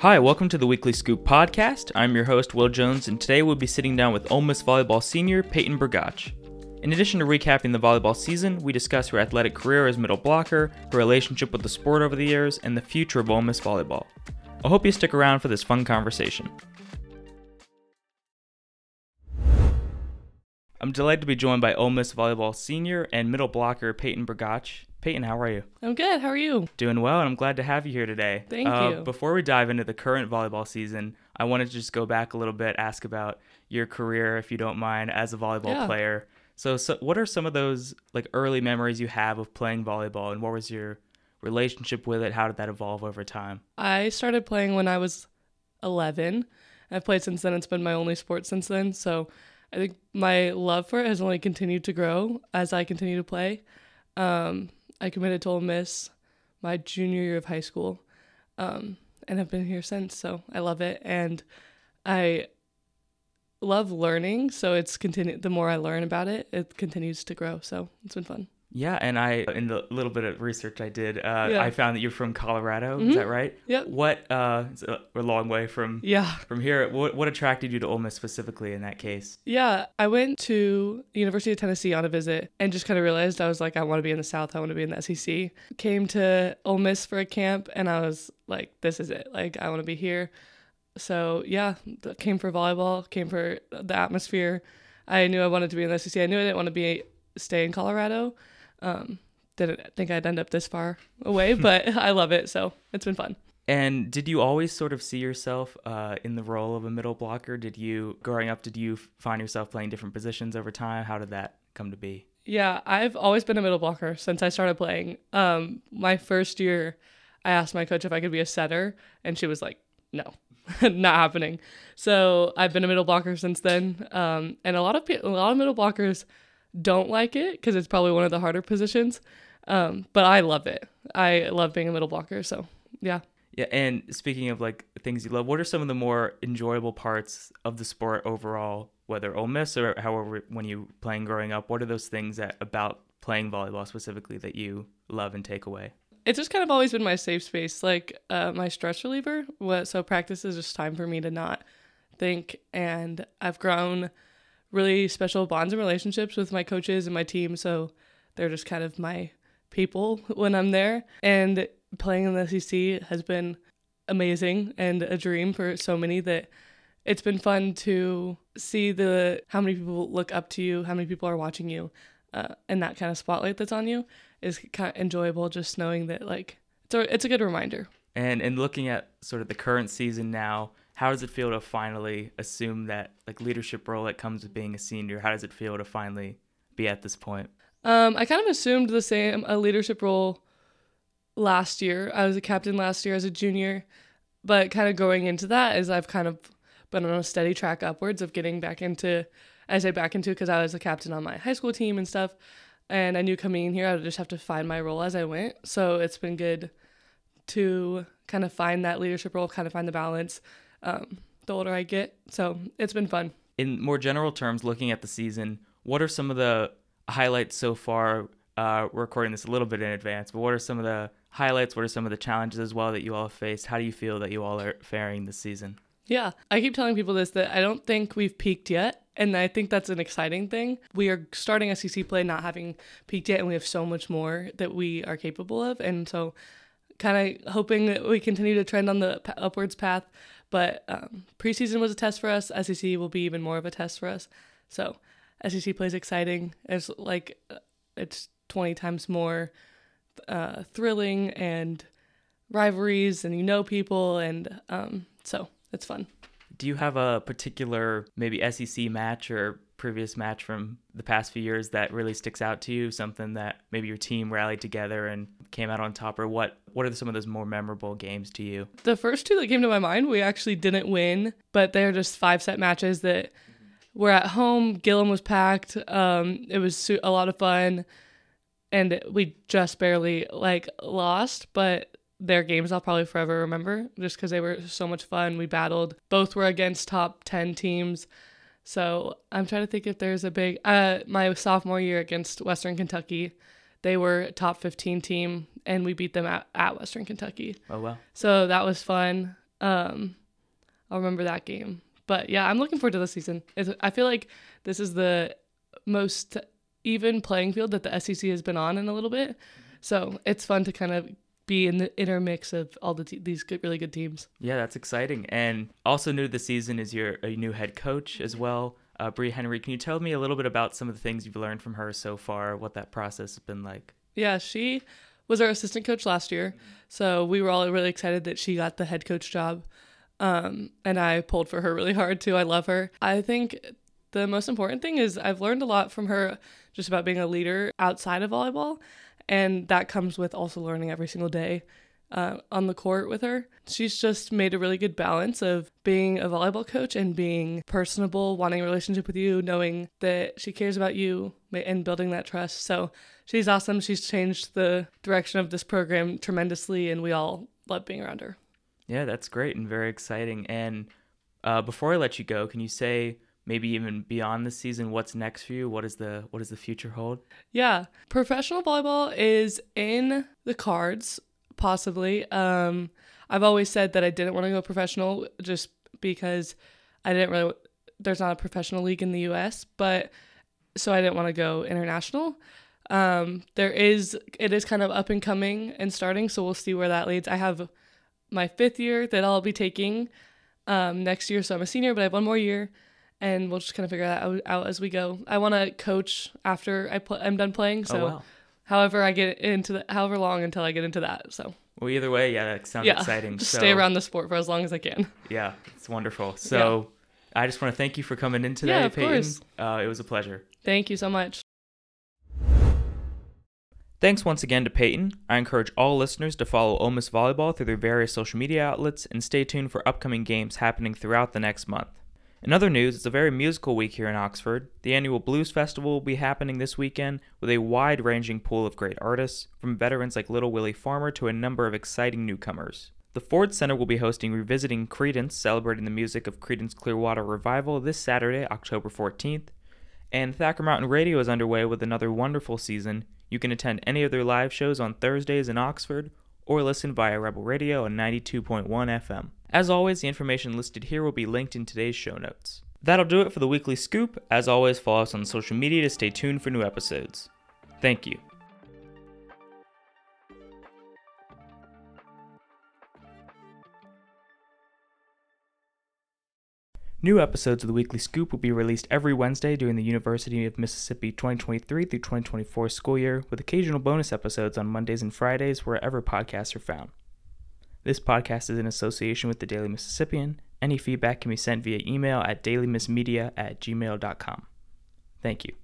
Hi, welcome to the Weekly Scoop podcast. I'm your host, Will Jones, and today we'll be sitting down with Ole Miss volleyball senior Payton Brgoch. In addition to recapping the volleyball season, we discuss her athletic career as middle blocker, her relationship with the sport over the years, and the future of Ole Miss volleyball. I hope you stick around for this fun conversation. I'm delighted to be joined by Ole Miss volleyball senior and middle blocker Payton Brgoch. Payton, how are you? I'm good. How are you? Doing well, and I'm glad to have you here today. Thank Uh, you. Before we dive into the current volleyball season, I wanted to just go back a little bit, ask about your career, if you don't mind, as a volleyball Yeah. player. So, so, what are some of those like early memories you have of playing volleyball, and what was your relationship with it? How did that evolve over time? I started playing when I was 11. I've played since then. It's been my only sport since then. So I think my love for it has only continued to grow as I continue to play. Um, I committed to Ole Miss my junior year of high school um, and have been here since. So I love it. And I love learning. So it's continued. The more I learn about it, it continues to grow. So it's been fun. Yeah, and I, in the little bit of research I did, uh, Yeah. I found that you're from Colorado. Is Mhm. that right? Yep. What? Uh, it's a, a long way from Yeah. from here. What what attracted you to Ole Miss specifically in that case? Yeah, I went to the University of Tennessee on a visit and just kind of realized I was like, I want to be in the South. I want to be in the SEC. Came to Ole Miss for a camp and I was like, this is it. Like, I want to be here. So yeah, came for volleyball. Came for the atmosphere. I knew I wanted to be in the SEC. I knew I didn't want to be stay in Colorado. Um, didn't think I'd end up this far away, but I love it. So it's been fun. And did you always sort of see yourself uh, in the role of a middle blocker? Did you, growing up, did you find yourself playing different positions over time? How did that come to be? Yeah, I've always been a middle blocker since I started playing. Um, my first year, I asked my coach if I could be a setter, and she was like, "No, not happening." So I've been a middle blocker since then. Um, and a lot of pe- a lot of middle blockers don't like it because it's probably one of the harder positions. Um, but I love it. I love being a middle blocker. So yeah. Yeah, and speaking of like things you love, what are some of the more enjoyable parts of the sport overall? Whether Ole Miss or however when you playing growing up, what are those things that about playing volleyball specifically that you love and take away? it's just kind of always been my safe space, like uh, my stress reliever. What so practice is just time for me to not think, and I've grown really special bonds and relationships with my coaches and my team. So they're just kind of my people when I'm there. And playing in the SEC has been amazing and a dream for so many that it's been fun to see the how many people look up to you, how many people are watching you, uh, and that kind of spotlight that's on you is kind of enjoyable. Just knowing that like it's a it's a good reminder. And and looking at sort of the current season now, how does it feel to finally assume that like leadership role that comes with being a senior? How does it feel to finally be at this point? Um, I kind of assumed the same a leadership role last year. I was a captain last year as a junior, but kind of going into that as I've kind of been on a steady track upwards of getting back into, I say back into because I was a captain on my high school team and stuff, and I knew coming in here I would just have to find my role as I went. So it's been good to kind of find that leadership role, kind of find the balance. Um, the older I get, so it's been fun. in more general terms, looking at the season, what are some of the highlights so far? Uh, we're recording this a little bit in advance, but what are some of the highlights? What are some of the challenges as well that you all have faced? How do you feel that you all are faring this season? Yeah, I keep telling people this that I don't think we've peaked yet. And I think that's an exciting thing. We are starting SEC play not having peaked yet, and we have so much more that we are capable of. And so, kind of hoping that we continue to trend on the p- upwards path. But um, preseason was a test for us. SEC will be even more of a test for us. So, SEC plays exciting. It's like uh, it's 20 times more uh, thrilling and rivalries, and you know people. And um, so, it's fun. Do you have a particular maybe SEC match or previous match from the past few years that really sticks out to you? Something that maybe your team rallied together and came out on top, or what? What are some of those more memorable games to you? The first two that came to my mind, we actually didn't win, but they're just five set matches that were at home. Gillom was packed. Um, it was a lot of fun, and we just barely like lost, but their games I'll probably forever remember just because they were so much fun. We battled. Both were against top ten teams. So I'm trying to think if there's a big uh my sophomore year against Western Kentucky, they were a top 15 team and we beat them at, at Western Kentucky. Oh well. So that was fun. Um, I'll remember that game. But yeah, I'm looking forward to the season. It's, I feel like this is the most even playing field that the SEC has been on in a little bit. So it's fun to kind of be in the intermix of all the te- these good, really good teams. Yeah, that's exciting. And also new to the season is your a new head coach as well, uh, Bree Henry. Can you tell me a little bit about some of the things you've learned from her so far? What that process has been like? Yeah, she was our assistant coach last year, so we were all really excited that she got the head coach job. Um, and I pulled for her really hard too. I love her. I think the most important thing is I've learned a lot from her just about being a leader outside of volleyball. And that comes with also learning every single day uh, on the court with her. She's just made a really good balance of being a volleyball coach and being personable, wanting a relationship with you, knowing that she cares about you and building that trust. So she's awesome. She's changed the direction of this program tremendously, and we all love being around her. Yeah, that's great and very exciting. And uh, before I let you go, can you say maybe even beyond the season what's next for you what is the what does the future hold yeah professional volleyball is in the cards possibly um i've always said that i didn't want to go professional just because i didn't really there's not a professional league in the us but so i didn't want to go international um there is it is kind of up and coming and starting so we'll see where that leads i have my fifth year that i'll be taking um next year so i'm a senior but i have one more year and we'll just kind of figure that out, out as we go. I want to coach after I pl- I'm done playing, so oh, wow. However I get into the, however long until I get into that. So well, either way, yeah, that sounds yeah, exciting. Just so, stay around the sport for as long as I can. Yeah, it's wonderful. So yeah. I just want to thank you for coming in today, yeah, of Payton. Course. Uh, it was a pleasure. Thank you so much. Thanks once again to Payton. I encourage all listeners to follow Ole Miss Volleyball through their various social media outlets and stay tuned for upcoming games happening throughout the next month. In other news, it's a very musical week here in Oxford. The annual Blues Festival will be happening this weekend with a wide ranging pool of great artists, from veterans like Little Willie Farmer to a number of exciting newcomers. The Ford Center will be hosting Revisiting Creedence, celebrating the music of Creedence Clearwater Revival this Saturday, October 14th. And Thacker Mountain Radio is underway with another wonderful season. You can attend any of their live shows on Thursdays in Oxford or listen via Rebel Radio on 92.1 FM. As always, the information listed here will be linked in today's show notes. That'll do it for the weekly scoop. As always, follow us on social media to stay tuned for new episodes. Thank you. New episodes of the Weekly Scoop will be released every Wednesday during the University of Mississippi 2023 through 2024 school year, with occasional bonus episodes on Mondays and Fridays wherever podcasts are found. This podcast is in association with the Daily Mississippian. Any feedback can be sent via email at dailymissmedia at gmail.com. Thank you.